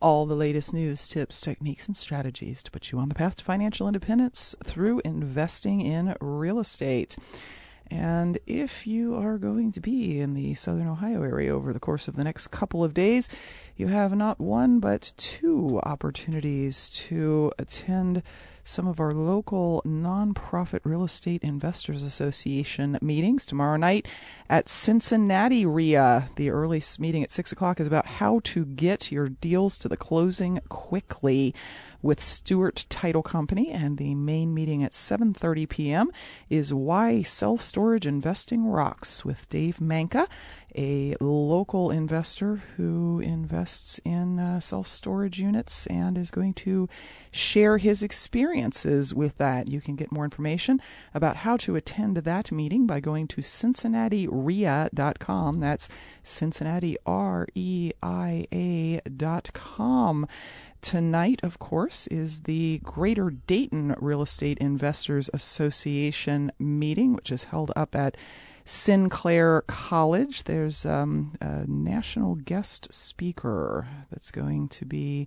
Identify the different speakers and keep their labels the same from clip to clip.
Speaker 1: all the latest news, tips, techniques, and strategies to put you on the path to financial independence through investing in real estate. And if you are going to be in the southern Ohio area over the course of the next couple of days, you have not one but two opportunities to attend some of our local nonprofit real estate investors association meetings tomorrow night at Cincinnati REIA. The early meeting at six o'clock is about how to get your deals to the closing quickly with Stewart Title Company, and the main meeting at 7:30 p.m. is Why Self Storage Investing Rocks with Dave Manka, a local investor who invests in uh, self storage units and is going to share his experiences with that. You can get more information about how to attend that meeting by going to CincinnatiREIA.com. That's Cincinnati R E I A.com. Tonight, of course, is the Greater Dayton Real Estate Investors Association meeting, which is held up at Sinclair College. There's um, a national guest speaker that's going to be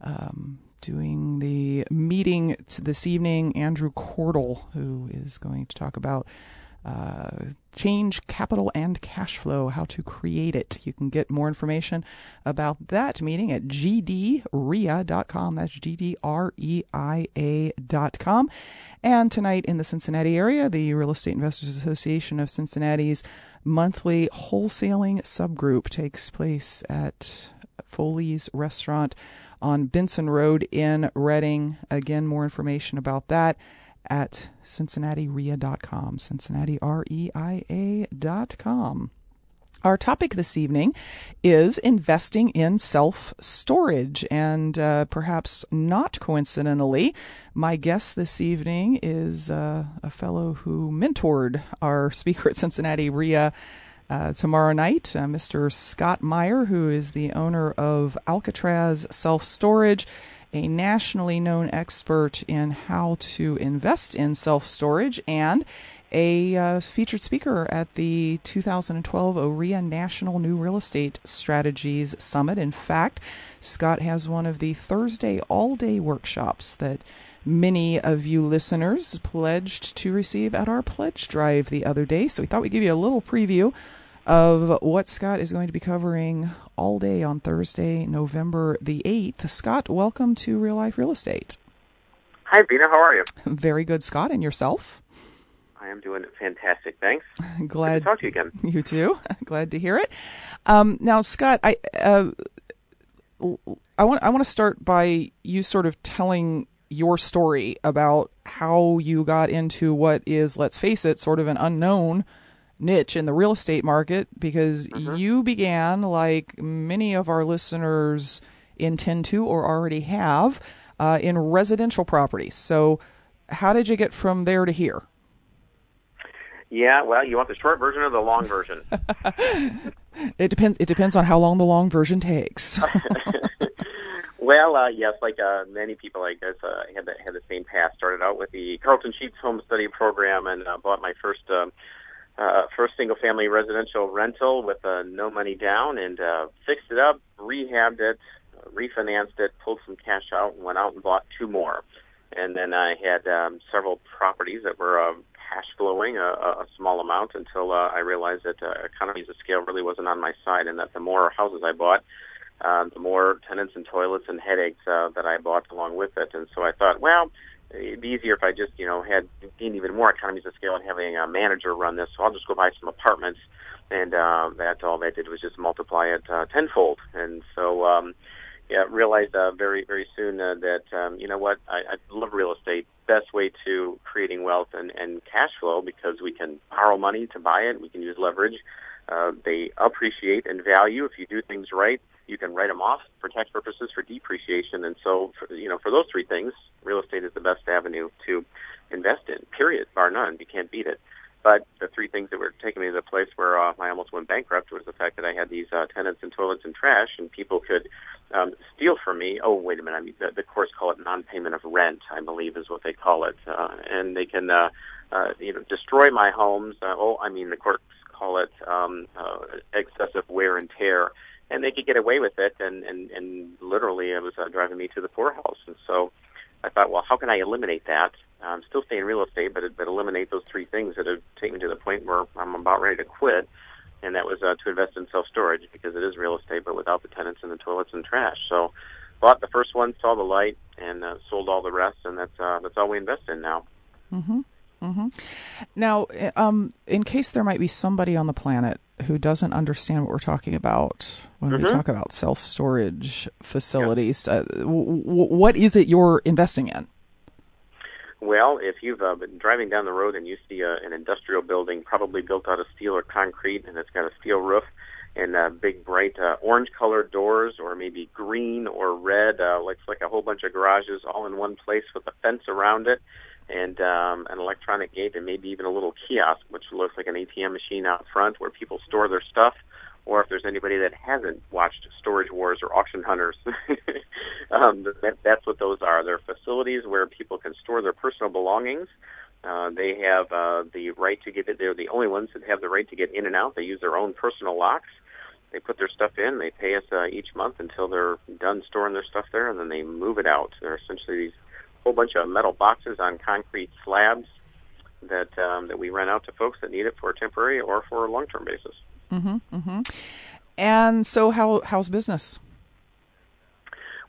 Speaker 1: um, doing the meeting this evening, Andrew Cordell, who is going to talk about change capital and cash flow, how to create it. You can get more information about that meeting at gdreia.com. That's G D R E I A.com. And tonight in the Cincinnati area, the Real Estate Investors Association of Cincinnati's monthly wholesaling subgroup takes place at Foley's Restaurant on Benson Road in Reading. Again, more information about that at CincinnatiREIA.com. CincinnatiREIA.com. Our topic this evening is investing in self storage. And uh, perhaps not coincidentally, my guest this evening is uh, a fellow who mentored our speaker at Cincinnati REIA. Uh, tomorrow night, uh, Mr. Scott Meyer, who is the owner of Alcatraz Self Storage a nationally known expert in how to invest in self storage and a uh, featured speaker at the 2012 OREA National New Real Estate Strategies Summit. In fact, Scott has one of the Thursday all day workshops that many of you listeners pledged to receive at our pledge drive the other day. So we thought we'd give you a little preview of what Scott is going to be covering all day on Thursday, November the 8th. Scott, welcome to Real Life Real Estate.
Speaker 2: Hi, Vina. How are you?
Speaker 1: Very good, Scott. And yourself?
Speaker 2: I am doing fantastic. Thanks.
Speaker 1: Glad
Speaker 2: to talk to you again.
Speaker 1: You too. Glad to hear it. Um, now, Scott, I uh, I want I want to start by you sort of telling your story about how you got into what is, let's face it, sort of an unknown niche in the real estate market because mm-hmm. you began, like many of our listeners intend to or already have, uh, in residential properties. So, how did you get from there to here?
Speaker 2: Yeah, well, you want the short version or the long version?
Speaker 1: it depends. It depends on how long the long version takes.
Speaker 2: well, uh, yes, like uh, many people, I guess, uh, had the, had the same path. Started out with the Carleton Sheets Home Study Program and uh, bought my first um, uh, first single family residential rental with uh, no money down and uh, fixed it up, rehabbed it, refinanced it, pulled some cash out, and went out and bought two more. And then I had um, several properties that were uh, cash flowing a, a small amount until uh, I realized that uh, economies of scale really wasn't on my side, and that the more houses I bought, uh, the more tenants and toilets and headaches uh, that I bought along with it. And so I thought, well, it'd be easier if I just, you know, had gained even more economies of scale and having a manager run this. So I'll just go buy some apartments, and uh, that all that did was just multiply it uh, tenfold. And so, um, yeah, realized uh, very very soon uh, that um, you know what, I, I love real estate. Best way to creating wealth and, and cash flow because we can borrow money to buy it. We can use leverage. Uh, they appreciate and value if you do things right you can write them off for tax purposes for depreciation. And so, for, you know, for those three things, real estate is the best avenue to invest in. Period, bar none. You can't beat it. But the three things that were taking me to the place where uh, I almost went bankrupt was the fact that I had these uh, tenants and toilets and trash, and people could um, steal from me. Oh, wait a minute! I mean, the, the courts call it non-payment of rent, I believe, is what they call it, uh, and they can, uh, uh, you know, destroy my homes. Uh, oh, I mean, the courts call it um, uh, excessive wear and tear and they could get away with it, and and and literally it was uh, driving me to the poorhouse. And so I thought, well, how can I eliminate that? I'm still staying in real estate, but but eliminate those three things that have taken me to the point where I'm about ready to quit. And that was uh, to invest in self storage because it is real estate, but without the tenants and the toilets and trash. So bought the first one, saw the light, and uh, sold all the rest, and that's uh, that's all we invest in now.
Speaker 1: Mm-hmm. Mm-hmm. Now, um, in case there might be somebody on the planet who doesn't understand what we're talking about when mm-hmm. we talk about self storage facilities, uh, w- w- what is it you're investing in?
Speaker 2: Well, if you've uh, been driving down the road and you see a, an industrial building, probably built out of steel or concrete, and it's got a steel roof and uh, big, bright uh, orange-colored doors, or maybe green or red, uh, looks like a whole bunch of garages all in one place with a fence around it and um, an electronic gate and maybe even a little kiosk, which looks like an ATM machine out front where people store their stuff. Or if there's anybody that hasn't watched Storage Wars or Auction Hunters, um, that, that's what those are. They're facilities where people can store their personal belongings. Uh, they have uh, the right to get it. They're the only ones that have the right to get in and out. They use their own personal locks. They put their stuff in. They pay us uh, each month until they're done storing their stuff there, and then they move it out. They're essentially these whole bunch of metal boxes on concrete slabs that um, that we rent out to folks that need it for a temporary or for a long term basis.
Speaker 1: Mm-hmm, mm-hmm. And so, how how's business?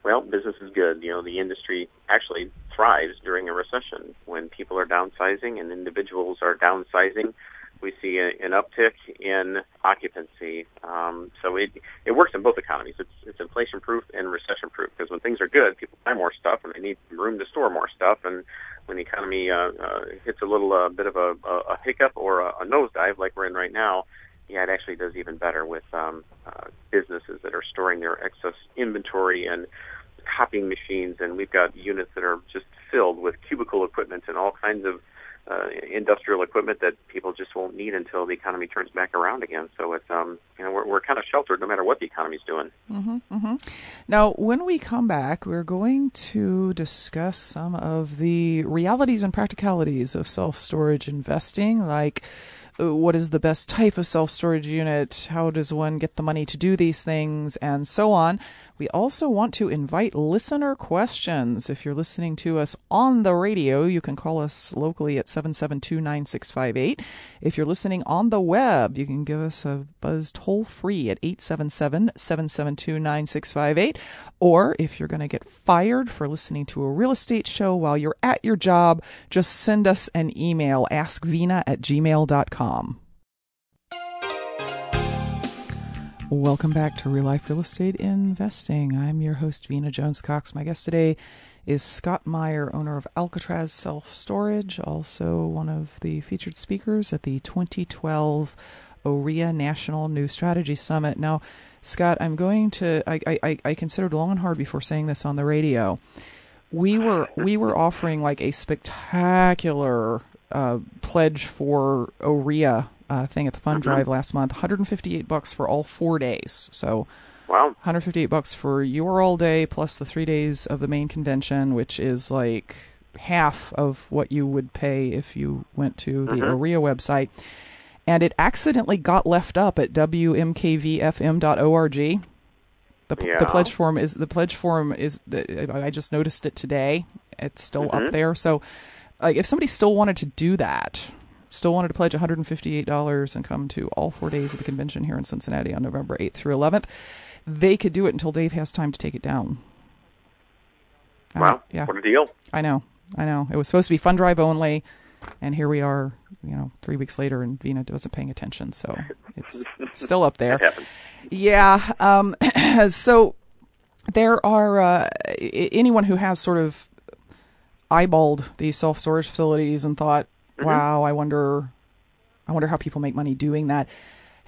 Speaker 2: Well, business is good. You know, the industry actually thrives during a recession when people are downsizing and individuals are downsizing we see a, an uptick in occupancy. Um, so it it works in both economies. It's it's inflation proof and recession proof because when things are good, people buy more stuff and they need room to store more stuff. And when the economy uh, uh, hits a little uh, bit of a, a hiccup or a, a nosedive like we're in right now, yeah, it actually does even better with um, uh, businesses that are storing their excess inventory and copying machines. And we've got units that are just filled with cubicle equipment and all kinds of uh, industrial equipment that people just won't need until the economy turns back around again. So it's um, you know we're we're kind of sheltered no matter what the economy's doing.
Speaker 1: Mm-hmm, mm-hmm. Now, when we come back, we're going to discuss some of the realities and practicalities of self storage investing, like uh, what is the best type of self storage unit? How does one get the money to do these things? And so on. We also want to invite listener questions. If you're listening to us on the radio, you can call us locally at 772 9658. If you're listening on the web, you can give us a buzz toll free at 877 772 9658. Or if you're going to get fired for listening to a real estate show while you're at your job, just send us an email askvina at gmail.com. Welcome back to Real Life Real Estate Investing. I'm your host, Vina Jones Cox. My guest today is Scott Meyer, owner of Alcatraz Self Storage, also one of the featured speakers at the 2012 OREA National New Strategy Summit. Now, Scott, I'm going to, I, I, I considered long and hard before saying this on the radio. We were we were offering like a spectacular uh, pledge for OREA uh, thing at the fund mm-hmm. drive last month. 158 bucks for all four days. So,
Speaker 2: wow,
Speaker 1: 158 bucks for your all day plus the three days of the main convention, which is like half of what you would pay if you went to the mm-hmm. OREA website. And it accidentally got left up at wmkvfm.org. The, yeah. the pledge form is the pledge form is I just noticed it today. It's still mm-hmm. up there. So, like, if somebody still wanted to do that, still wanted to pledge $158 and come to all four days of the convention here in Cincinnati on November 8th through 11th, they could do it until Dave has time to take it down.
Speaker 2: Wow, yeah. what a deal.
Speaker 1: I know, I know. It was supposed to be fund drive only, and here we are, you know, three weeks later, and Vina wasn't paying attention, so it's still up there. Yeah. Um, so there are uh, anyone who has sort of eyeballed these self storage facilities and thought. "Wow, I wonder, I wonder how people make money doing that."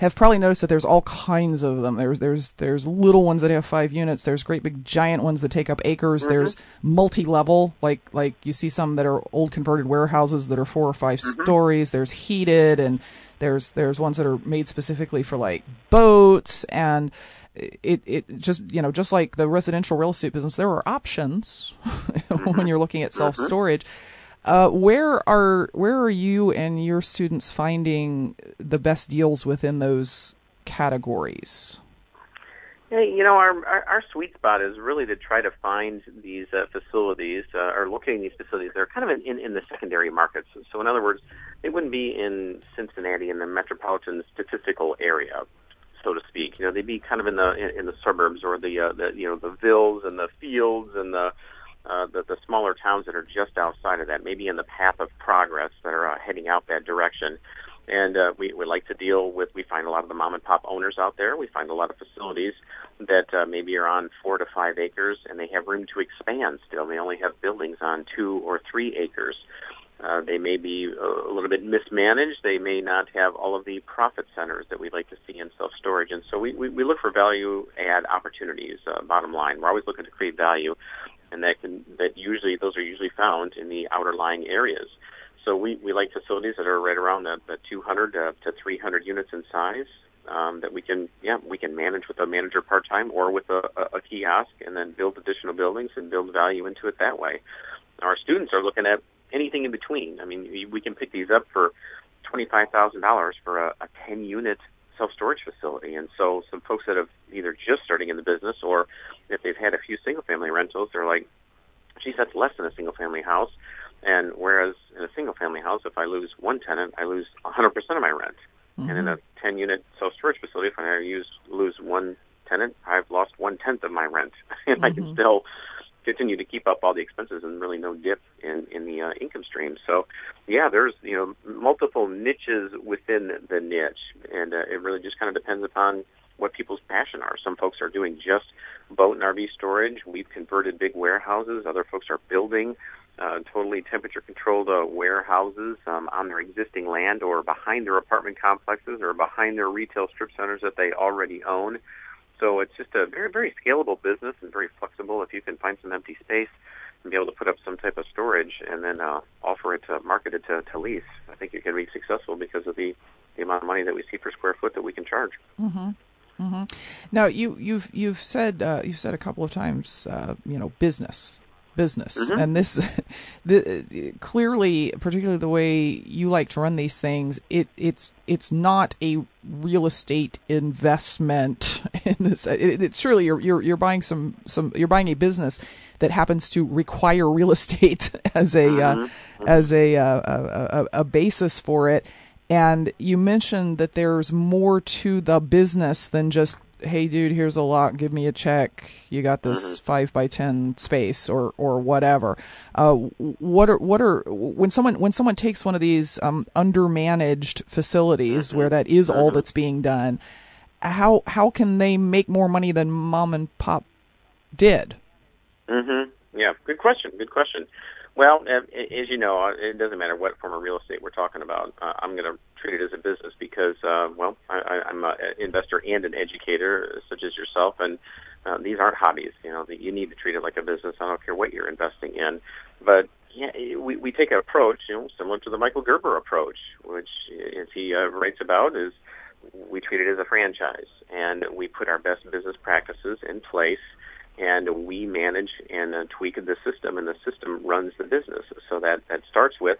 Speaker 1: have probably noticed that there's all kinds of them. There's there's there's little ones that have five units. There's great big giant ones that take up acres. Mm-hmm. There's multi-level, like like you see some that are old converted warehouses that are four or 5 mm-hmm. stories. There's heated, and there's there's ones that are made specifically for like boats and. It it just you know just like the residential real estate business, there are options mm-hmm. when you're looking at self storage. Uh, where are where are you and your students finding the best deals within those categories?
Speaker 2: You know, our, our, our sweet spot is really to try to find these uh, facilities uh, or locating these facilities that are kind of in, in, the secondary markets. So, in other words, they wouldn't be in Cincinnati in the metropolitan statistical area, so to speak. You know, they'd be kind of in the in, in the suburbs or the uh, the you know the villas and the fields and the uh, the, the smaller towns that are just outside of that, maybe in the path of progress that are uh, heading out that direction. And uh, we, we like to deal with, we find a lot of the mom and pop owners out there. We find a lot of facilities that uh, maybe are on four to five acres and they have room to expand still. They only have buildings on two or three acres. Uh, they may be a little bit mismanaged. They may not have all of the profit centers that we like to see in self storage. And so we, we, we look for value add opportunities, uh, bottom line. We're always looking to create value and that can that usually those are usually found in the outer lying areas. So we, we like facilities that are right around the, the 200 to, to 300 units in size um, that we can yeah we can manage with a manager part time or with a, a, a kiosk and then build additional buildings and build value into it that way. Our students are looking at anything in between. I mean, we can pick these up for twenty five thousand dollars for a, a 10 unit self storage facility. And so some folks that have either just starting in the business or if they've had a few single family rentals, they're like, geez, that's less than a single family house. And whereas in a single family house, if I lose one tenant, I lose 100% of my rent. Mm-hmm. And in a 10 unit self storage facility, if I use, lose one tenant, I've lost one tenth of my rent. and mm-hmm. I can mm-hmm. still continue to keep up all the expenses and really no dip in in the uh, income stream. So, yeah, there's you know multiple niches within the niche, and uh, it really just kind of depends upon what people's passion are. Some folks are doing just boat and RV storage. We've converted big warehouses. Other folks are building uh, totally temperature controlled uh, warehouses um, on their existing land or behind their apartment complexes or behind their retail strip centers that they already own. So it's just a very, very scalable business and very flexible. If you can find some empty space and be able to put up some type of storage and then uh, offer it to market it to, to lease, I think you can be successful because of the, the amount of money that we see per square foot that we can charge.
Speaker 1: Mm-hmm. Mm-hmm. Now you you've you've said uh, you've said a couple of times uh, you know business business mm-hmm. and this the, clearly particularly the way you like to run these things it it's it's not a real estate investment in this it, it's surely you're, you're you're buying some some you're buying a business that happens to require real estate as a uh, mm-hmm. as a, uh, a, a, a basis for it and you mentioned that there's more to the business than just hey dude here's a lot. Give me a check. You got this mm-hmm. five by ten space or or whatever. Uh, what are what are when someone when someone takes one of these um, undermanaged facilities mm-hmm. where that is all mm-hmm. that's being done how how can they make more money than mom and pop did?
Speaker 2: Mhm yeah. Good question. Good question well, as you know, uh, it doesn't matter what form of real estate we're talking about. Uh, I'm going to treat it as a business because, uh, well, I, I'm an investor and an educator, such as yourself, and uh, these aren't hobbies. You know, you need to treat it like a business. I don't care what you're investing in, but yeah, we we take an approach, you know, similar to the Michael Gerber approach, which, as he uh, writes about, is we treat it as a franchise, and we put our best business practices in place and we manage and uh, tweak the system, and the system runs the business. So that that starts with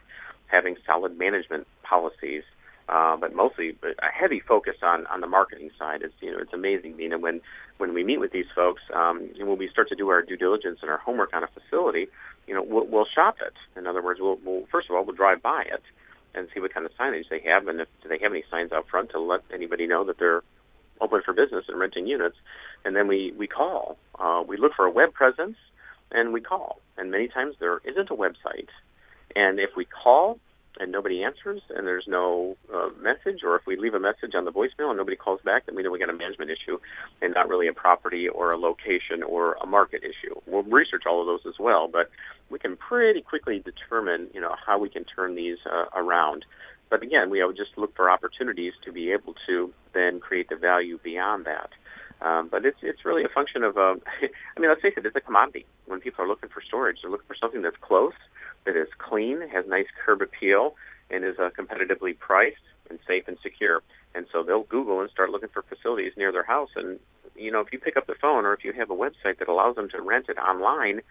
Speaker 2: having solid management policies, uh, but mostly a heavy focus on on the marketing side. It's you know it's amazing, Nina, when when we meet with these folks, um, and when we start to do our due diligence and our homework on a facility, you know we'll, we'll shop it. In other words, we'll, we'll first of all we'll drive by it. and see what kind of signage they have, and if do they have any signs out front to let anybody know that they're open for business and renting units. And then we we call. Uh, we look for a web presence, and we call. And many times there isn't a website. And if we call and nobody answers and there's no uh, message, or if we leave a message on the voicemail and nobody calls back, then we know we got a management issue and not really a property or a location or a market issue. We'll research all of those as well, but we can pretty quickly determine, you know, how we can turn these uh, around. But again, we would just look for opportunities to be able to then create the value beyond that. Um, but it's it's really a function of, um, I mean, let's face it, it's a commodity. When people are looking for storage, they're looking for something that's close, that is clean, has nice curb appeal, and is uh, competitively priced and safe and secure. And so they'll Google and start looking for facilities near their house. And you know, if you pick up the phone or if you have a website that allows them to rent it online,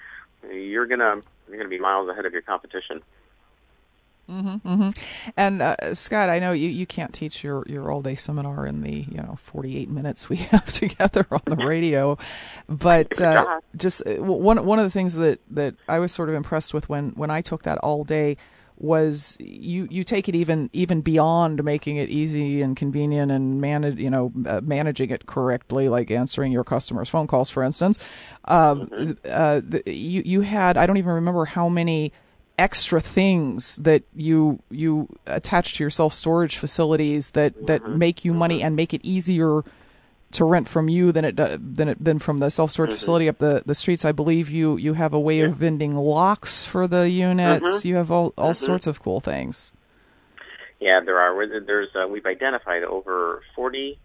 Speaker 2: you're gonna you're gonna be miles ahead of your competition.
Speaker 1: Mm-hmm, mm-hmm. And uh, Scott, I know you, you can't teach your, your all day seminar in the you know 48 minutes we have together on the radio, but uh, just uh, one one of the things that, that I was sort of impressed with when, when I took that all day was you you take it even even beyond making it easy and convenient and manage you know uh, managing it correctly like answering your customers phone calls for instance. Um, mm-hmm. uh, the, you you had I don't even remember how many extra things that you you attach to your self storage facilities that that mm-hmm. make you money and make it easier to rent from you than it than it than from the self storage mm-hmm. facility up the, the streets. I believe you you have a way yeah. of vending locks for the units. Mm-hmm. You have all all mm-hmm. sorts of cool things.
Speaker 2: Yeah, there are. There's uh, we've identified over forty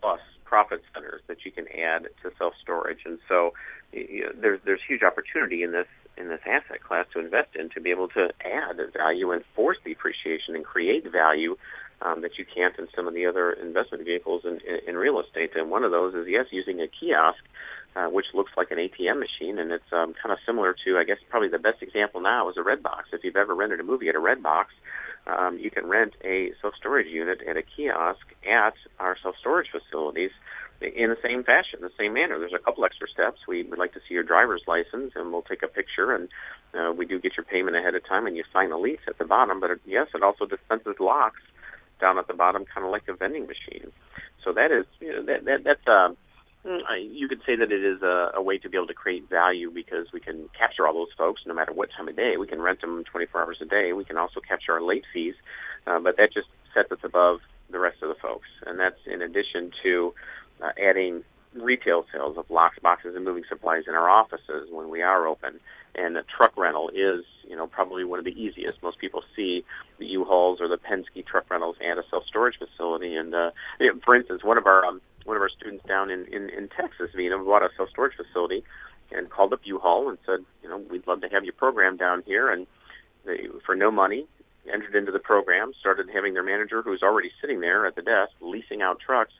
Speaker 2: plus profit centers that you can add to self storage, and so you know, there's there's huge opportunity in this in this asset class to invest in to be able to add value and force the appreciation and create value um, that you can't in some of the other investment vehicles in, in, in real estate. And one of those is yes, using a kiosk, uh, which looks like an ATM machine, and it's um, kind of similar to I guess probably the best example now is a Redbox. If you've ever rented a movie at a Redbox, um, you can rent a self storage unit at a kiosk at our self storage facilities in the same fashion, the same manner. There's a couple extra steps. We would like to see your driver's license, and we'll take a picture, and uh, we do get your payment ahead of time, and you sign a lease at the bottom. But it, yes, it also dispenses locks down at the bottom, kind of like a vending machine. So that is, you know, that, that that's uh, you could say that it is a, a way to be able to create value because we can capture all those folks no matter what time of day. We can rent them 24 hours a day. We can also capture our late fees, uh, but that just sets us above the rest of the folks, and that's in addition to uh, adding retail sales of locks, boxes, and moving supplies in our offices when we are open. And a truck rental is, you know, probably one of the easiest. Most people see the U-Hauls or the Penske truck rentals at a self-storage facility. And uh, you know, for instance, one of our um, one of our students down in in, in Texas, know, bought a self-storage facility and called up U-Haul and said, you know, we'd love to have your program down here, and they, for no money, entered into the program, started having their manager, who's already sitting there at the desk, leasing out trucks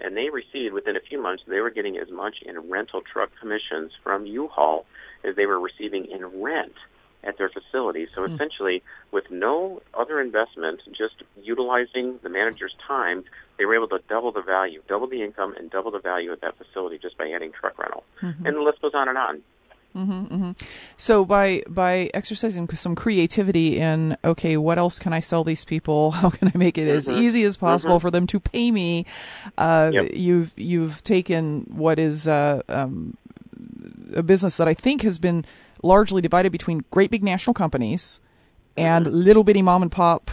Speaker 2: and they received within a few months they were getting as much in rental truck commissions from U-Haul as they were receiving in rent at their facility. So hmm. essentially, with no other investment, just utilizing the manager's time, they were able to double the value, double the income, and double the value at that facility just by adding truck rental. Mm-hmm. And the list goes on and on.
Speaker 1: Mm-hmm, mm-hmm. So by by exercising some creativity in okay, what else can I sell these people? How can I make it mm-hmm. as easy as possible mm-hmm. for them to pay me? Uh, yep. You've you've taken what is uh, um, a business that I think has been largely divided between great big national companies and mm-hmm. little bitty mom and pop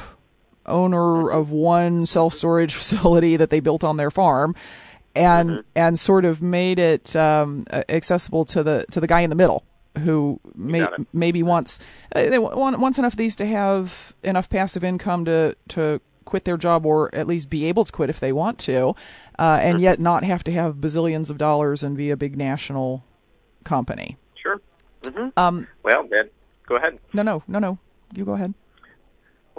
Speaker 1: owner mm-hmm. of one self storage facility that they built on their farm and mm-hmm. and sort of made it um, accessible to the to the guy in the middle who may, maybe wants uh, they want, wants enough of these to have enough passive income to to quit their job or at least be able to quit if they want to, uh, and mm-hmm. yet not have to have bazillions of dollars and be a big national company.
Speaker 2: Sure. Mm-hmm. Um, well, then go ahead.
Speaker 1: No, no, no, no. You go ahead.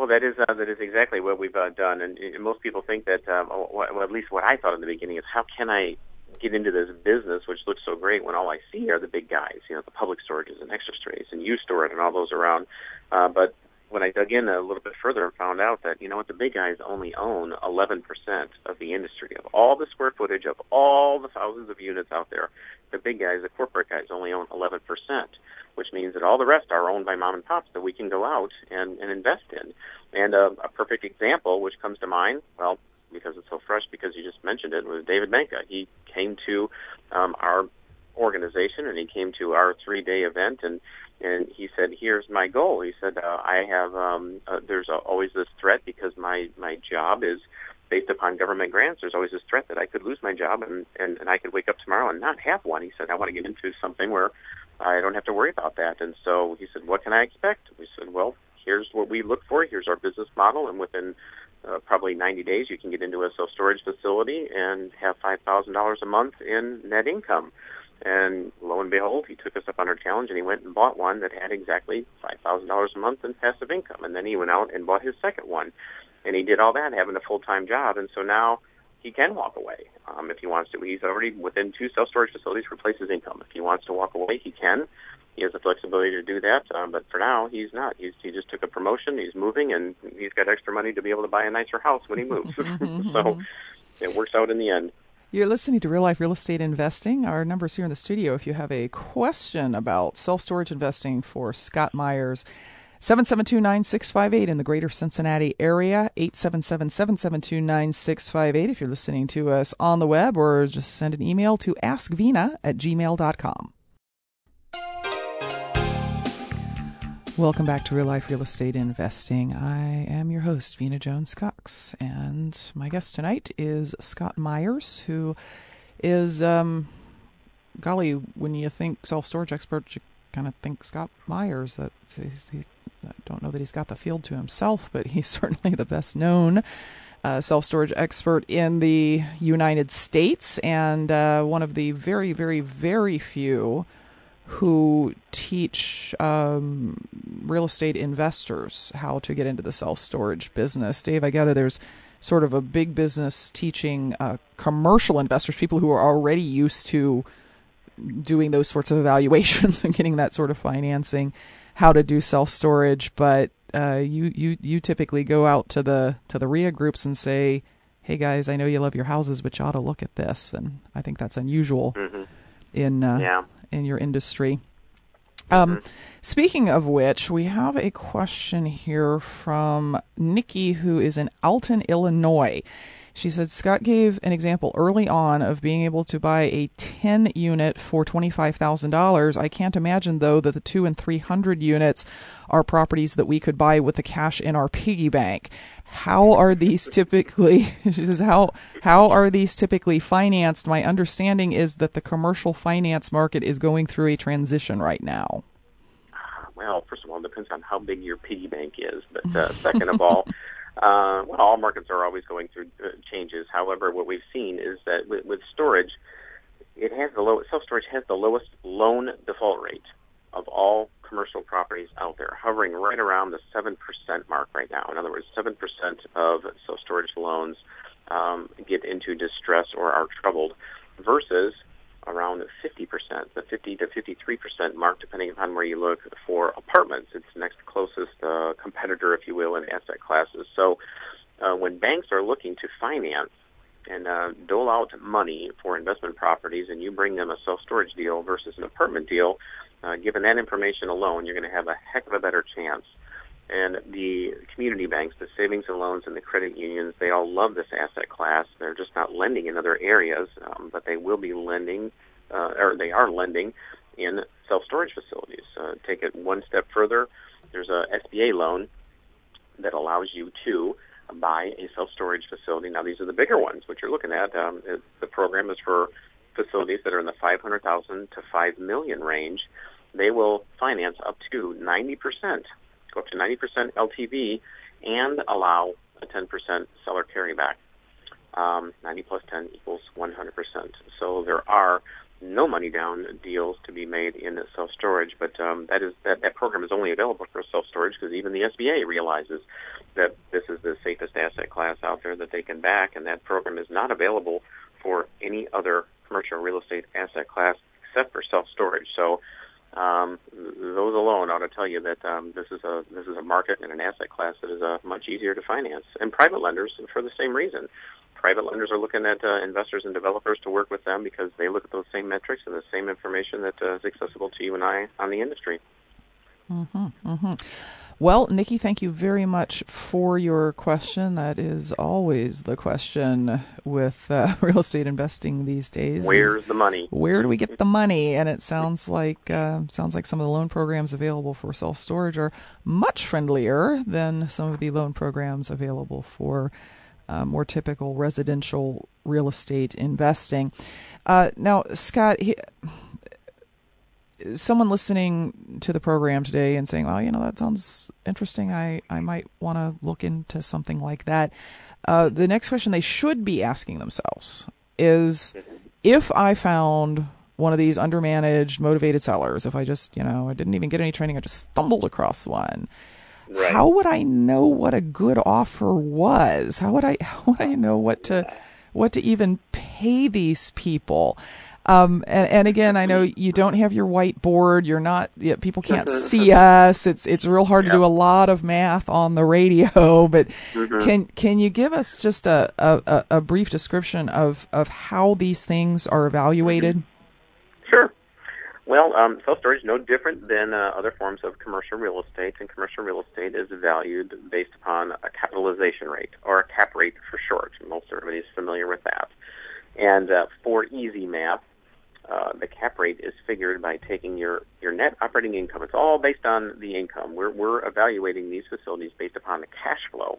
Speaker 2: Well, that is uh, that is exactly what we've uh, done, and, and most people think that, um, well, at least what I thought in the beginning is, how can I get into this business, which looks so great, when all I see are the big guys, you know, the public storages and extra strays and U-Store-It and all those around. Uh, but when I dug in a little bit further and found out that you know what the big guys only own 11% of the industry of all the square footage of all the thousands of units out there, the big guys, the corporate guys, only own 11%, which means that all the rest are owned by mom and pops that we can go out and, and invest in. And uh, a perfect example, which comes to mind, well, because it's so fresh, because you just mentioned it, was David Benka. He came to um, our organization and he came to our three-day event and and he said, "Here's my goal." He said, uh, "I have um, uh, there's a, always this threat because my my job is based upon government grants. There's always this threat that I could lose my job and and, and I could wake up tomorrow and not have one." He said, "I want to get into something where I don't have to worry about that." And so he said, "What can I expect?" We said, "Well, here's what we look for. Here's our business model, and within uh, probably 90 days, you can get into a self storage facility and have $5,000 a month in net income." And lo and behold, he took us up on our challenge and he went and bought one that had exactly $5,000 a month in passive income. And then he went out and bought his second one. And he did all that having a full time job. And so now he can walk away um, if he wants to. He's already within two self storage facilities replace his income. If he wants to walk away, he can. He has the flexibility to do that. Um, but for now, he's not. He's, he just took a promotion. He's moving, and he's got extra money to be able to buy a nicer house when he moves. so it works out in the end.
Speaker 1: You're listening to Real Life Real Estate Investing. Our numbers here in the studio. If you have a question about self storage investing for Scott Myers, 772 9658 in the greater Cincinnati area, 877 772 9658 if you're listening to us on the web, or just send an email to askvina at gmail.com. Welcome back to Real Life Real Estate Investing. I am your host, Vina Jones Cox, and my guest tonight is Scott Myers, who is, um, golly, when you think self storage expert, you kind of think Scott Myers. That he's, he's, I don't know that he's got the field to himself, but he's certainly the best known uh, self storage expert in the United States, and uh, one of the very, very, very few who teach um, real estate investors how to get into the self storage business. Dave, I gather there's sort of a big business teaching uh, commercial investors, people who are already used to doing those sorts of evaluations and getting that sort of financing, how to do self storage. But uh, you you you typically go out to the to the REIA groups and say, "Hey guys, I know you love your houses, but you ought to look at this." And I think that's unusual
Speaker 2: mm-hmm.
Speaker 1: in uh,
Speaker 2: yeah
Speaker 1: in your industry. Um, mm-hmm. Speaking of which, we have a question here from Nikki, who is in Alton, Illinois. She said Scott gave an example early on of being able to buy a 10 unit for $25,000. I can't imagine, though, that the 2 and 300 units are properties that we could buy with the cash in our piggy bank. How are these typically, she says, how, how are these typically financed? My understanding is that the commercial finance market is going through a transition right now.
Speaker 2: Well, first of all, it depends on how big your piggy bank is. But uh, second of all, uh, well, all markets are always going through uh, changes. However, what we've seen is that with, with storage, it has the low self storage has the lowest loan default rate of all commercial properties out there, hovering right around the seven percent mark right now. In other words, seven percent of self storage loans um, get into distress or are troubled, versus around 50%, the 50 to 53% mark, depending upon where you look for apartments. It's the next closest uh, competitor, if you will, in asset classes. So uh, when banks are looking to finance and uh, dole out money for investment properties and you bring them a self storage deal versus an apartment deal, uh, given that information alone, you're going to have a heck of a better chance and the community banks, the savings and loans, and the credit unions, they all love this asset class. They're just not lending in other areas, um, but they will be lending, uh, or they are lending in self storage facilities. Uh, take it one step further. There's a SBA loan that allows you to buy a self storage facility. Now, these are the bigger ones, which you're looking at. Um, the program is for facilities that are in the 500,000 to 5 million range. They will finance up to 90 percent go up to 90% LTV, and allow a 10% seller carryback. Um, 90 plus 10 equals 100%. So there are no money down deals to be made in self storage, but um, that is that, that program is only available for self storage because even the SBA realizes that this is the safest asset class out there that they can back, and that program is not available for any other commercial real estate asset class except for self storage. So um, those alone ought to tell you that um, this is a this is a market and an asset class that is uh, much easier to finance. And private lenders, for the same reason, private lenders are looking at uh, investors and developers to work with them because they look at those same metrics and the same information that uh, is accessible to you and I on the industry.
Speaker 1: Mm-hmm, mm-hmm. Well, Nikki, thank you very much for your question. That is always the question with uh, real estate investing these days.
Speaker 2: Where's the money?
Speaker 1: Where do we get the money? And it sounds like uh, sounds like some of the loan programs available for self storage are much friendlier than some of the loan programs available for uh, more typical residential real estate investing. Uh, now, Scott. He, someone listening to the program today and saying, "Well, you know, that sounds interesting. I I might want to look into something like that." Uh, the next question they should be asking themselves is, if I found one of these undermanaged, motivated sellers, if I just, you know, I didn't even get any training, I just stumbled across one. Right. How would I know what a good offer was? How would I how would I know what to what to even pay these people? Um, and, and again, I know you don't have your whiteboard. You're not. Yeah, people can't see us. It's it's real hard to do a lot of math on the radio. But mm-hmm. can can you give us just a, a, a brief description of of how these things are evaluated?
Speaker 2: Mm-hmm. Sure. Well, um, self storage is no different than uh, other forms of commercial real estate, and commercial real estate is valued based upon a capitalization rate, or a cap rate for short. Most everybody is familiar with that. And uh, for easy math, uh, the cap rate is figured by taking your, your net operating income. It's all based on the income. We're, we're evaluating these facilities based upon the cash flow,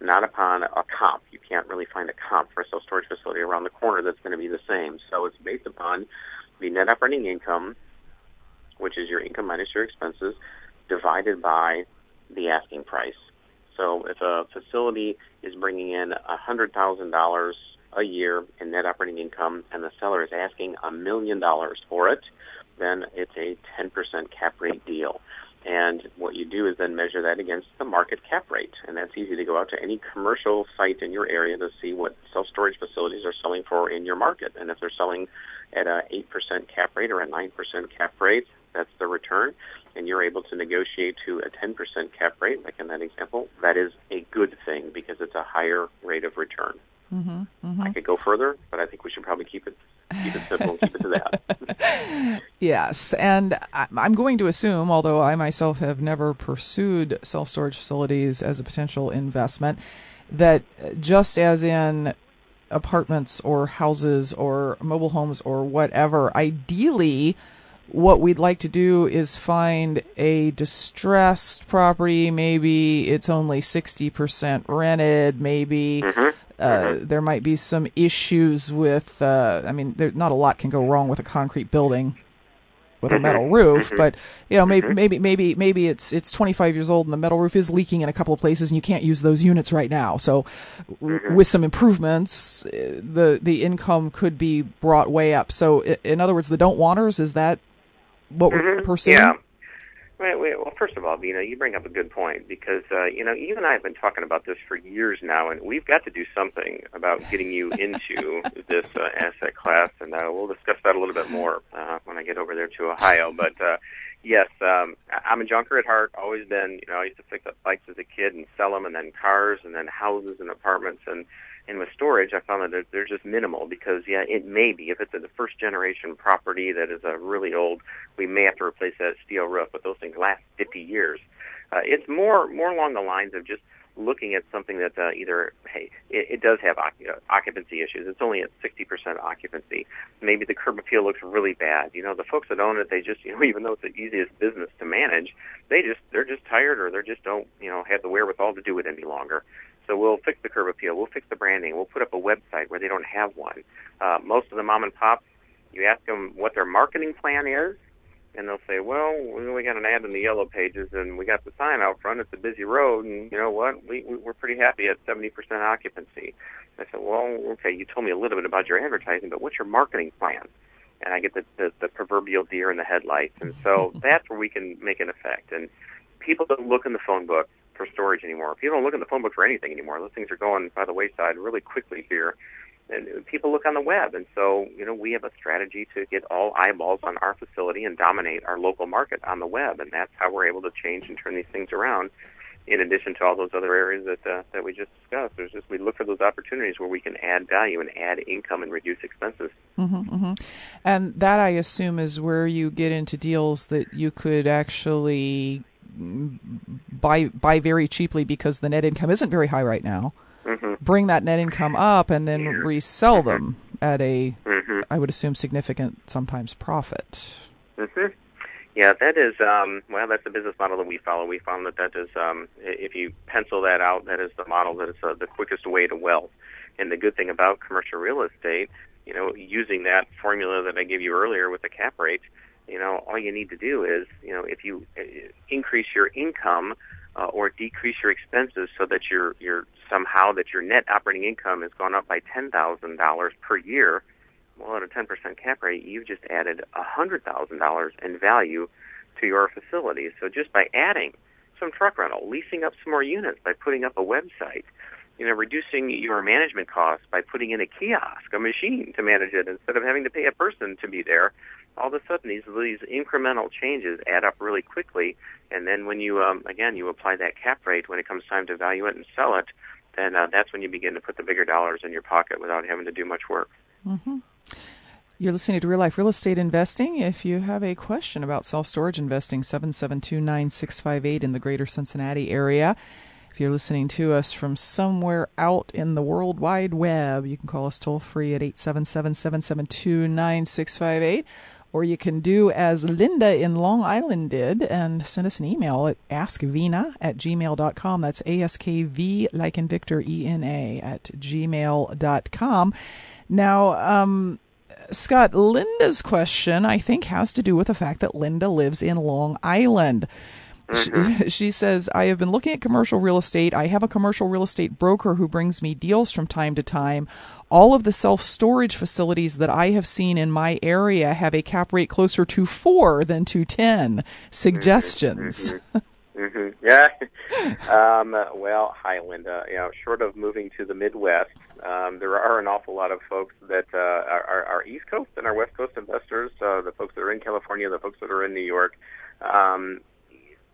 Speaker 2: not upon a comp. You can't really find a comp for a self storage facility around the corner that's going to be the same. So it's based upon the net operating income, which is your income minus your expenses, divided by the asking price. So if a facility is bringing in $100,000 a year in net operating income and the seller is asking a million dollars for it, then it's a 10% cap rate deal. And what you do is then measure that against the market cap rate. And that's easy to go out to any commercial site in your area to see what self storage facilities are selling for in your market. And if they're selling at a 8% cap rate or a 9% cap rate, that's the return. And you're able to negotiate to a 10% cap rate, like in that example, that is a good thing because it's a higher rate of return. Mm-hmm, mm-hmm. I could go further, but I think we should probably keep it keep it simple keep it to that.
Speaker 1: yes, and I'm going to assume, although I myself have never pursued self storage facilities as a potential investment, that just as in apartments or houses or mobile homes or whatever, ideally what we'd like to do is find a distressed property. Maybe it's only 60% rented. Maybe mm-hmm. Uh, mm-hmm. there might be some issues with, uh, I mean, there, not a lot can go wrong with a concrete building with a metal mm-hmm. roof, mm-hmm. but you know, maybe maybe maybe maybe it's it's 25 years old and the metal roof is leaking in a couple of places and you can't use those units right now. So, with some improvements, uh, the the income could be brought way up. So, in other words, the don't wanters is that what we're pursuing?
Speaker 2: Yeah. Right. Well, first of all, you know, you bring up a good point because uh, you know you and I have been talking about this for years now, and we've got to do something about getting you into this uh, asset class, and uh, we'll discuss that a little bit more uh, when I get over there to Ohio. But uh, yes, um, I'm a junker at heart. Always been. You know, I used to fix up bikes as a kid and sell them, and then cars, and then houses and apartments, and and with storage, I found that they're, just minimal because, yeah, it may be if it's a first generation property that is a really old, we may have to replace that steel roof, but those things last 50 years. Uh, it's more more along the lines of just looking at something that uh, either hey it, it does have oc- occupancy issues. It's only at 60% occupancy. Maybe the curb appeal looks really bad. You know, the folks that own it, they just you know even though it's the easiest business to manage, they just they're just tired or they just don't you know have the wherewithal to do it any longer. So we'll fix the curb appeal. We'll fix the branding. We'll put up a website where they don't have one. Uh, most of the mom and pops, you ask them what their marketing plan is, and they'll say, "Well, we got an ad in the yellow pages, and we got the sign out front. It's a busy road, and you know what? We we're pretty happy at 70% occupancy." I said, "Well, okay, you told me a little bit about your advertising, but what's your marketing plan?" And I get the the, the proverbial deer in the headlights, and so that's where we can make an effect. And people don't look in the phone book for storage anymore. People don't look in the phone book for anything anymore. Those things are going by the wayside really quickly here. And people look on the web. And so, you know, we have a strategy to get all eyeballs on our facility and dominate our local market on the web. And that's how we're able to change and turn these things around. in addition to all those other areas that uh, that we just discussed. There's just we look for those opportunities where we can add value and add income and reduce expenses.
Speaker 1: Mm-hmm, mm-hmm. And that I assume is where you get into deals that you could actually buy buy very cheaply because the net income isn't very high right now. Mm-hmm. Bring that net income up and then resell them at a, mm-hmm. I would assume, significant sometimes profit.
Speaker 2: Mm-hmm. Yeah, that is um, well. That's the business model that we follow. We found that that is, um, if you pencil that out, that is the model that is uh, the quickest way to wealth. And the good thing about commercial real estate, you know, using that formula that I gave you earlier with the cap rate, you know, all you need to do is, you know, if you uh, increase your income uh, or decrease your expenses so that your your somehow that your net operating income has gone up by ten thousand dollars per year well, at a 10% cap rate, you've just added a $100,000 in value to your facility. So just by adding some truck rental, leasing up some more units by putting up a website, you know, reducing your management costs by putting in a kiosk, a machine to manage it instead of having to pay a person to be there. All of a sudden, these these incremental changes add up really quickly, and then when you um, again you apply that cap rate when it comes time to value it and sell it, then uh, that's when you begin to put the bigger dollars in your pocket without having to do much work.
Speaker 1: Mm-hmm. You're listening to Real Life Real Estate Investing. If you have a question about self storage investing, 772 9658 in the greater Cincinnati area. If you're listening to us from somewhere out in the World Wide Web, you can call us toll free at 877 772 9658. Or you can do as Linda in Long Island did and send us an email at askvina at gmail.com. That's A S K V, like in Victor, E N A, at gmail.com. Now, um, Scott, Linda's question, I think, has to do with the fact that Linda lives in Long Island. Mm-hmm. She, she, says, I have been looking at commercial real estate. I have a commercial real estate broker who brings me deals from time to time. All of the self storage facilities that I have seen in my area have a cap rate closer to four than to 10. Suggestions.
Speaker 2: Mm-hmm. Mm-hmm. Yeah. um, well, hi, Linda. You know, short of moving to the Midwest, um, there are an awful lot of folks that uh, are, are East Coast and our West Coast investors, uh, the folks that are in California, the folks that are in New York. Um,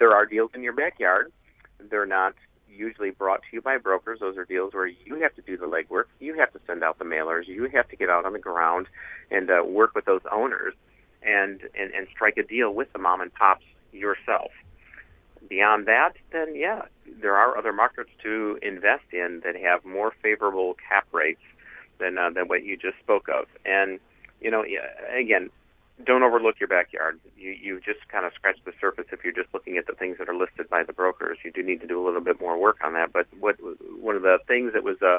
Speaker 2: there are deals in your backyard. They're not usually brought to you by brokers. Those are deals where you have to do the legwork. You have to send out the mailers. You have to get out on the ground and uh, work with those owners and, and, and strike a deal with the mom and pops yourself beyond that, then yeah, there are other markets to invest in that have more favorable cap rates than uh, than what you just spoke of. And you know, again, don't overlook your backyard. You you just kind of scratch the surface if you're just looking at the things that are listed by the brokers. You do need to do a little bit more work on that. But what one of the things that was uh,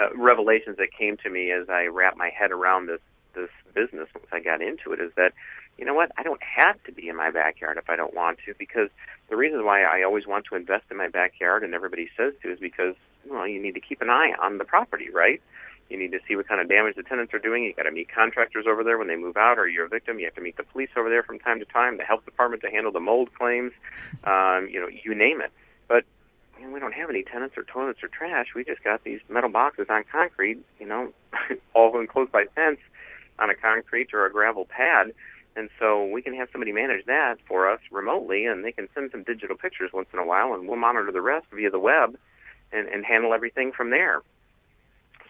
Speaker 2: uh, revelations that came to me as I wrapped my head around this this business once I got into it is that you know what? I don't have to be in my backyard if I don't want to because the reason why I always want to invest in my backyard and everybody says to is because well, you need to keep an eye on the property, right? You need to see what kind of damage the tenants are doing. You got to meet contractors over there when they move out, or you're a victim. You have to meet the police over there from time to time, the health department to handle the mold claims. Um, you know, you name it. But you know, we don't have any tenants or toilets or trash. We just got these metal boxes on concrete. You know, all enclosed by fence on a concrete or a gravel pad and so we can have somebody manage that for us remotely, and they can send some digital pictures once in a while, and we'll monitor the rest via the web and, and handle everything from there.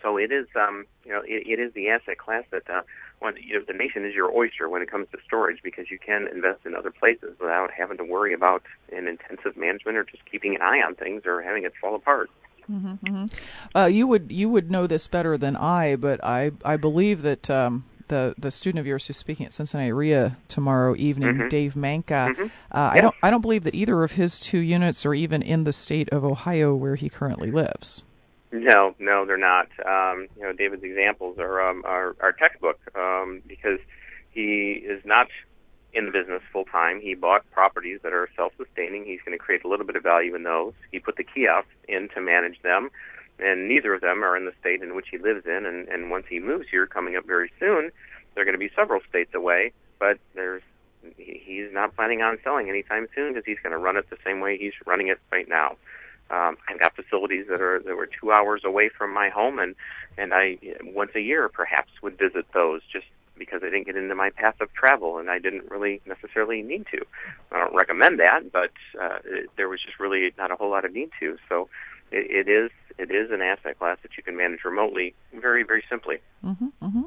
Speaker 2: So it is, um, you know, it, it is the asset class that uh, when, you know, the nation is your oyster when it comes to storage because you can invest in other places without having to worry about an intensive management or just keeping an eye on things or having it fall apart.
Speaker 1: Mm-hmm, mm-hmm. Uh, you would you would know this better than I, but I I believe that um, the the student of yours who's speaking at Cincinnati REIA tomorrow evening, mm-hmm. Dave Manka. Mm-hmm. Uh, I don't I don't believe that either of his two units are even in the state of Ohio where he currently lives.
Speaker 2: No, no, they're not. Um, you know, David's examples are um, are, are textbook um, because he is not in the business full time. He bought properties that are self sustaining. He's going to create a little bit of value in those. He put the kiosks in to manage them and neither of them are in the state in which he lives in. And, and once he moves here, coming up very soon, they're going to be several states away. But there's he's not planning on selling anytime soon because he's going to run it the same way he's running it right now. Um, I've got facilities that are that were two hours away from my home, and and I once a year perhaps would visit those, just because I didn't get into my path of travel, and I didn't really necessarily need to. I don't recommend that, but uh, it, there was just really not a whole lot of need to. So it, it is it is an asset class that you can manage remotely, very very simply.
Speaker 1: Mm-hmm, mm-hmm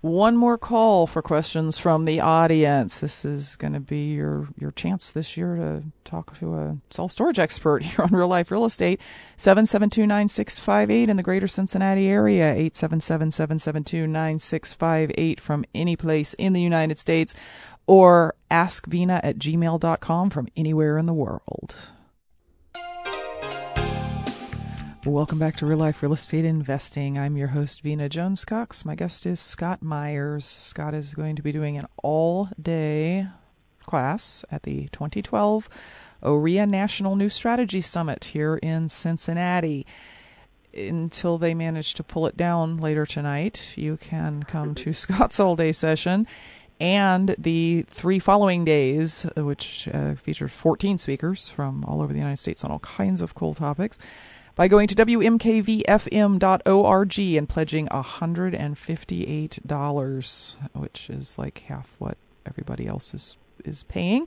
Speaker 1: one more call for questions from the audience. This is going to be your your chance this year to talk to a self storage expert here on Real Life Real Estate. Seven seven two nine six five eight in the greater Cincinnati area. Eight seven seven seven seven two nine six five eight from any place in the United States, or askvena at gmail.com from anywhere in the world. Welcome back to Real Life Real Estate Investing. I'm your host, Vina Jones Cox. My guest is Scott Meyers. Scott is going to be doing an all day class at the 2012 OREA National New Strategy Summit here in Cincinnati. Until they manage to pull it down later tonight, you can come to Scott's all day session and the three following days, which uh, feature 14 speakers from all over the United States on all kinds of cool topics by going to WMKVFM.org and pledging $158, which is like half what everybody else is, is paying.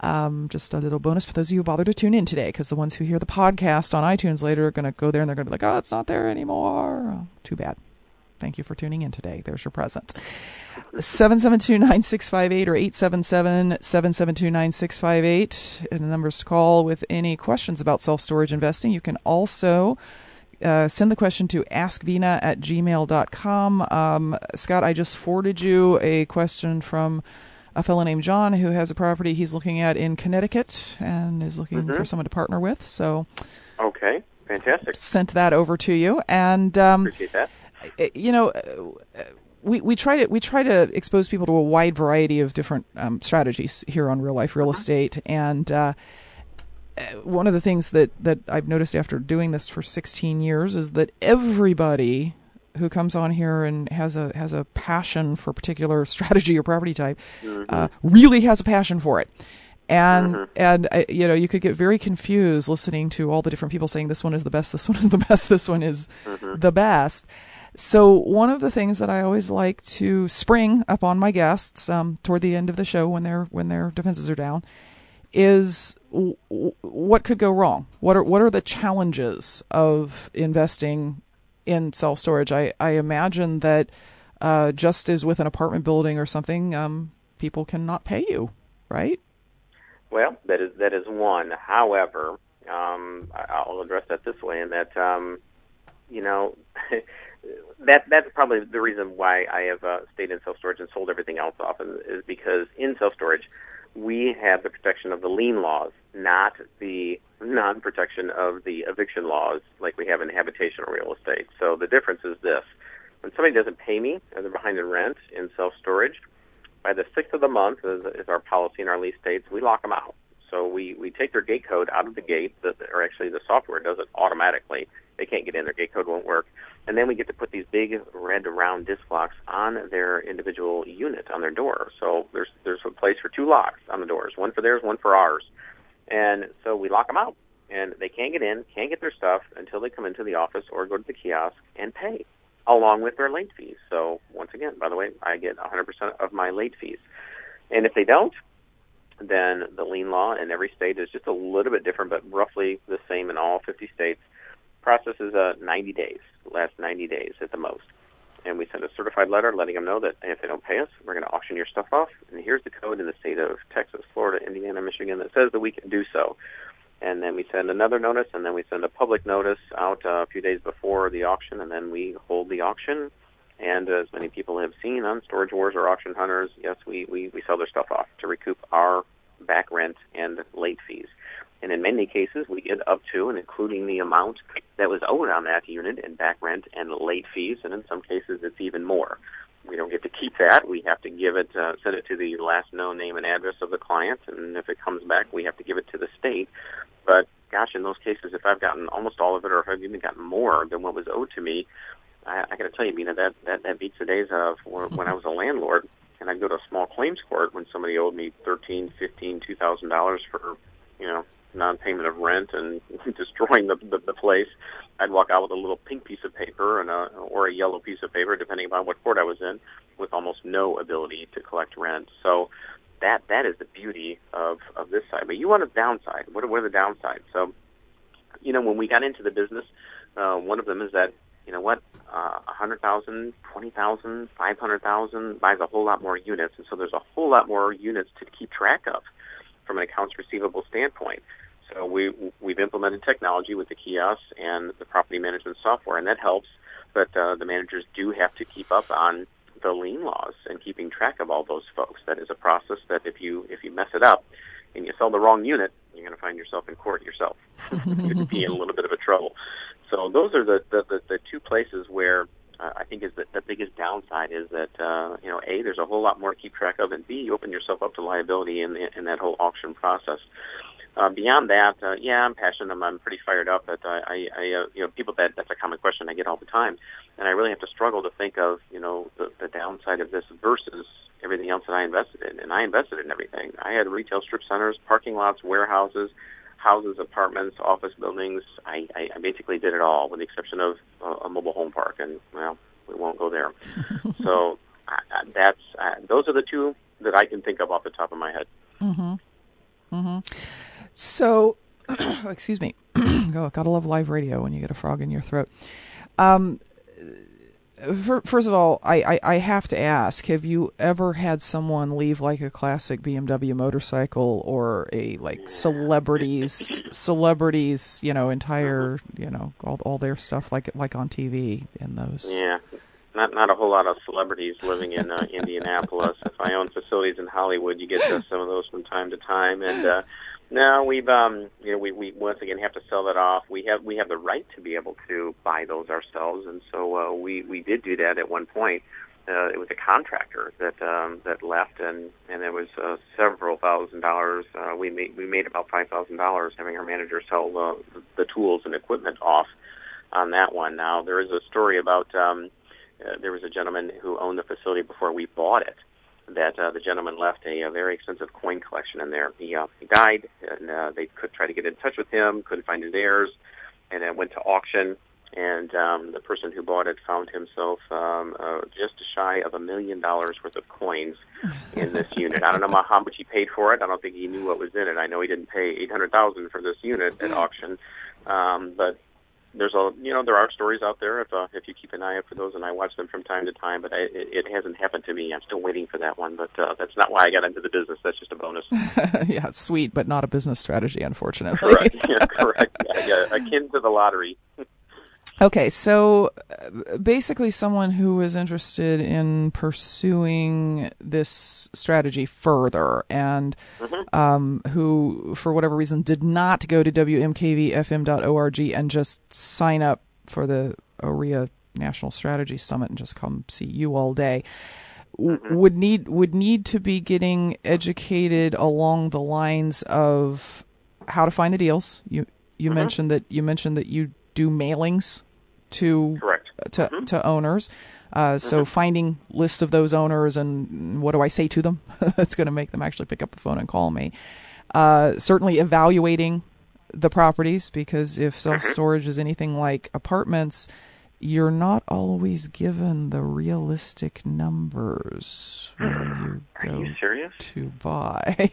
Speaker 1: Um, just a little bonus for those of you who bother to tune in today, because the ones who hear the podcast on iTunes later are going to go there and they're going to be like, oh, it's not there anymore. Oh, too bad. Thank you for tuning in today. There's your present. 772-9658 or 877-772-9658. And the numbers to call with any questions about self-storage investing. You can also uh, send the question to askvina at gmail.com. Um, Scott, I just forwarded you a question from a fellow named John who has a property he's looking at in Connecticut and is looking mm-hmm. for someone to partner with. So,
Speaker 2: okay, fantastic.
Speaker 1: Sent that over to you, and um,
Speaker 2: appreciate that
Speaker 1: you know, we, we try to we try to expose people to a wide variety of different um, strategies here on Real Life Real uh-huh. Estate, and uh, one of the things that that I've noticed after doing this for 16 years is that everybody who comes on here and has a has a passion for a particular strategy or property type mm-hmm. uh, really has a passion for it and mm-hmm. and uh, you know you could get very confused listening to all the different people saying this one is the best this one is the best this one is mm-hmm. the best so one of the things that I always like to spring up on my guests um, toward the end of the show when their when their defenses are down is w- what could go wrong. What are what are the challenges of investing in self storage? I I imagine that uh, just as with an apartment building or something, um, people cannot pay you, right?
Speaker 2: Well, that is that is one. However, um, I'll address that this way, in that um, you know. that that's probably the reason why I have uh, stayed in self storage and sold everything else off is because in self storage we have the protection of the lien laws, not the non protection of the eviction laws like we have in habitational real estate. So the difference is this: when somebody doesn't pay me or they're behind in rent in self storage, by the sixth of the month is, is our policy in our lease states, we lock them out. So we, we take their gate code out of the gate, or actually the software does it automatically. They can't get in, their gate code won't work and then we get to put these big red round disc locks on their individual unit on their door. So there's there's a place for two locks on the doors, one for theirs, one for ours, and so we lock them out, and they can't get in, can't get their stuff until they come into the office or go to the kiosk and pay, along with their late fees. So once again, by the way, I get 100% of my late fees, and if they don't, then the lien law in every state is just a little bit different, but roughly the same in all 50 states process is uh, 90 days, last 90 days at the most. And we send a certified letter letting them know that if they don't pay us, we're going to auction your stuff off. And here's the code in the state of Texas, Florida, Indiana, Michigan that says that we can do so. And then we send another notice, and then we send a public notice out uh, a few days before the auction, and then we hold the auction. And as many people have seen on Storage Wars or Auction Hunters, yes, we, we, we sell their stuff off to recoup our back rent and late fees. And in many cases, we get up to and including the amount that was owed on that unit in back rent and late fees, and in some cases, it's even more. We don't get to keep that. We have to give it, uh, send it to the last known name and address of the client, and if it comes back, we have to give it to the state. But gosh, in those cases, if I've gotten almost all of it, or if I've even gotten more than what was owed to me, I, I got to tell you, Vina, that that that beats the days of when I was a landlord, and I'd go to a small claims court when somebody owed me thirteen, fifteen, two thousand dollars for, you know, non-payment of rent and destroying the, the the place, I'd walk out with a little pink piece of paper and a or a yellow piece of paper, depending upon what court I was in, with almost no ability to collect rent. So that that is the beauty of of this side. But you want a downside. What are, what are the downsides? So, you know, when we got into the business, uh, one of them is that you know what, uh, a hundred thousand, twenty thousand, five hundred thousand buys a whole lot more units, and so there's a whole lot more units to keep track of from an accounts receivable standpoint. So we we've implemented technology with the kiosks and the property management software, and that helps. But uh, the managers do have to keep up on the lien laws and keeping track of all those folks. That is a process that if you if you mess it up and you sell the wrong unit, you're going to find yourself in court yourself. you could be in a little bit of a trouble. So those are the the, the, the two places where uh, I think is the, the biggest downside is that uh, you know a there's a whole lot more to keep track of, and b you open yourself up to liability in in that whole auction process. Uh, beyond that, uh, yeah, I'm passionate. I'm, I'm pretty fired up. But I, I, I uh, you know, people that that's a common question I get all the time, and I really have to struggle to think of, you know, the, the downside of this versus everything else that I invested in. And I invested in everything. I had retail strip centers, parking lots, warehouses, houses, apartments, office buildings. I, I, I basically did it all, with the exception of a, a mobile home park. And well, we won't go there. so uh, that's uh, those are the two that I can think of off the top of my head.
Speaker 1: Mm-hmm. Mm-hmm. So, excuse me. oh, gotta love live radio when you get a frog in your throat. Um, for, first of all, I, I, I, have to ask: Have you ever had someone leave like a classic BMW motorcycle or a like celebrities celebrities you know entire you know all all their stuff like like on TV in those?
Speaker 2: Yeah, not not a whole lot of celebrities living in uh, Indianapolis. if I own facilities in Hollywood, you get some of those from time to time, and. uh no, we've um, you know, we, we once again have to sell that off. We have we have the right to be able to buy those ourselves, and so uh, we we did do that at one point. Uh, it was a contractor that um, that left, and and it was uh, several thousand dollars. Uh, we made we made about five thousand dollars having our manager sell uh, the tools and equipment off on that one. Now there is a story about um, uh, there was a gentleman who owned the facility before we bought it that uh, the gentleman left a, a very expensive coin collection in there. He, uh, he died, and uh, they could try to get in touch with him, couldn't find his heirs, and it went to auction. And um, the person who bought it found himself um, uh, just shy of a million dollars worth of coins in this unit. I don't know how much he paid for it. I don't think he knew what was in it. I know he didn't pay eight hundred thousand for this unit at auction, um, but there's a you know there are stories out there if uh, if you keep an eye out for those and I watch them from time to time but I, it, it hasn't happened to me. I'm still waiting for that one but uh, that's not why I got into the business. That's just a bonus.
Speaker 1: Yeah it's sweet but not a business strategy unfortunately.
Speaker 2: Correct. Yeah correct. Yeah, yeah akin to the lottery
Speaker 1: Okay, so uh, basically, someone who is interested in pursuing this strategy further and mm-hmm. um, who, for whatever reason, did not go to WMKVFM.org and just sign up for the OREA National Strategy Summit and just come see you all day. Mm-hmm. Would need would need to be getting educated along the lines of how to find the deals. You you mm-hmm. mentioned that you mentioned that you do mailings to
Speaker 2: Correct.
Speaker 1: to
Speaker 2: mm-hmm.
Speaker 1: to owners. Uh, so mm-hmm. finding lists of those owners and what do I say to them that's going to make them actually pick up the phone and call me. Uh, certainly evaluating the properties because if self storage mm-hmm. is anything like apartments, you're not always given the realistic numbers when
Speaker 2: you go you
Speaker 1: to buy.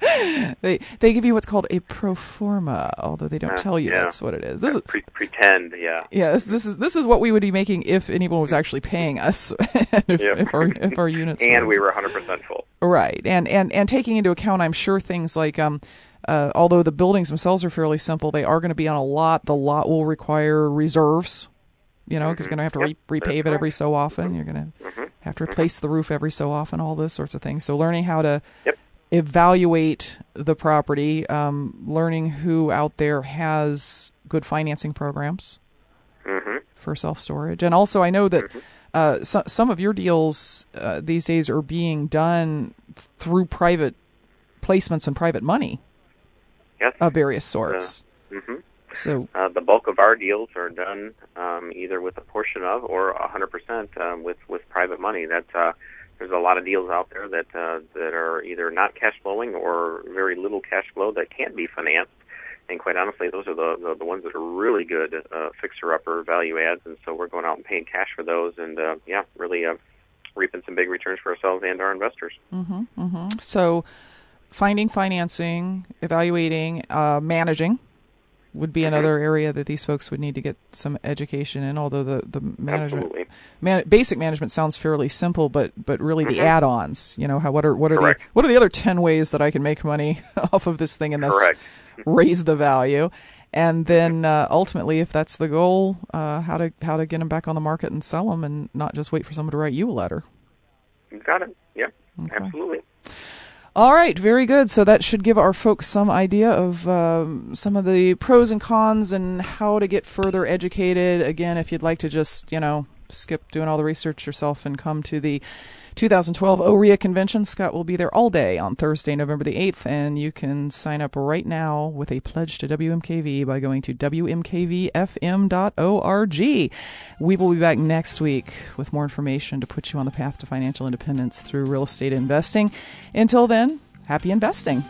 Speaker 1: they they give you what's called a pro forma, although they don't uh, tell you yeah. that's what it is. This
Speaker 2: is pre- pretend, yeah.
Speaker 1: Yes, this is this is what we would be making if anyone was actually paying us, if, yep. if, our if our units
Speaker 2: and were. we were 100% full.
Speaker 1: Right, and and and taking into account, I'm sure things like um. Uh, although the buildings themselves are fairly simple, they are going to be on a lot. The lot will require reserves you know, because mm-hmm. you're going to have to
Speaker 2: yep,
Speaker 1: re- repave it every so often. Mm-hmm. You're going to
Speaker 2: mm-hmm.
Speaker 1: have to replace the roof every so often, all those sorts of things. So learning how to
Speaker 2: yep.
Speaker 1: evaluate the property, um, learning who out there has good financing programs
Speaker 2: mm-hmm.
Speaker 1: for self storage. And also, I know that
Speaker 2: mm-hmm.
Speaker 1: uh, so, some of your deals uh, these days are being done through private placements and private money
Speaker 2: yes.
Speaker 1: of various sorts.
Speaker 2: Uh, mm-hmm.
Speaker 1: So
Speaker 2: uh, the bulk of our deals are done um, either with a portion of or 100% um, with with private money. That uh, there's a lot of deals out there that uh, that are either not cash flowing or very little cash flow that can't be financed. And quite honestly, those are the the, the ones that are really good uh, fixer upper value adds. And so we're going out and paying cash for those, and uh, yeah, really uh, reaping some big returns for ourselves and our investors.
Speaker 1: Mm-hmm, mm-hmm. So, finding financing, evaluating, uh, managing would be
Speaker 2: Mm-hmm.
Speaker 1: another area that these folks would need to get some education in. Although the the management man, basic management sounds fairly simple, but but really the
Speaker 2: Mhm.
Speaker 1: add-ons. You know, how what are what are
Speaker 2: Correct.
Speaker 1: the what are the other ten ways that I can make money off of this thing and thus
Speaker 2: Correct.
Speaker 1: raise the value? And then uh, ultimately, if that's the goal, uh, how to how to get them back on the market and sell them, and not just wait for someone to write you a letter.
Speaker 2: Got it. Yeah,
Speaker 1: Okay.
Speaker 2: absolutely.
Speaker 1: All right, very good. So that should give our folks some idea of um, some of the pros and cons and how to get further educated. Again, if you'd like to just, you know, skip doing all the research yourself and come to the 2012 OREA convention, Scott will be there all day on Thursday, November the 8th, and you can sign up right now with a pledge to WMKV by going to WMKVFM.org. We will be back next week with more information to put you on the path to financial independence through real estate investing. Until then, happy investing.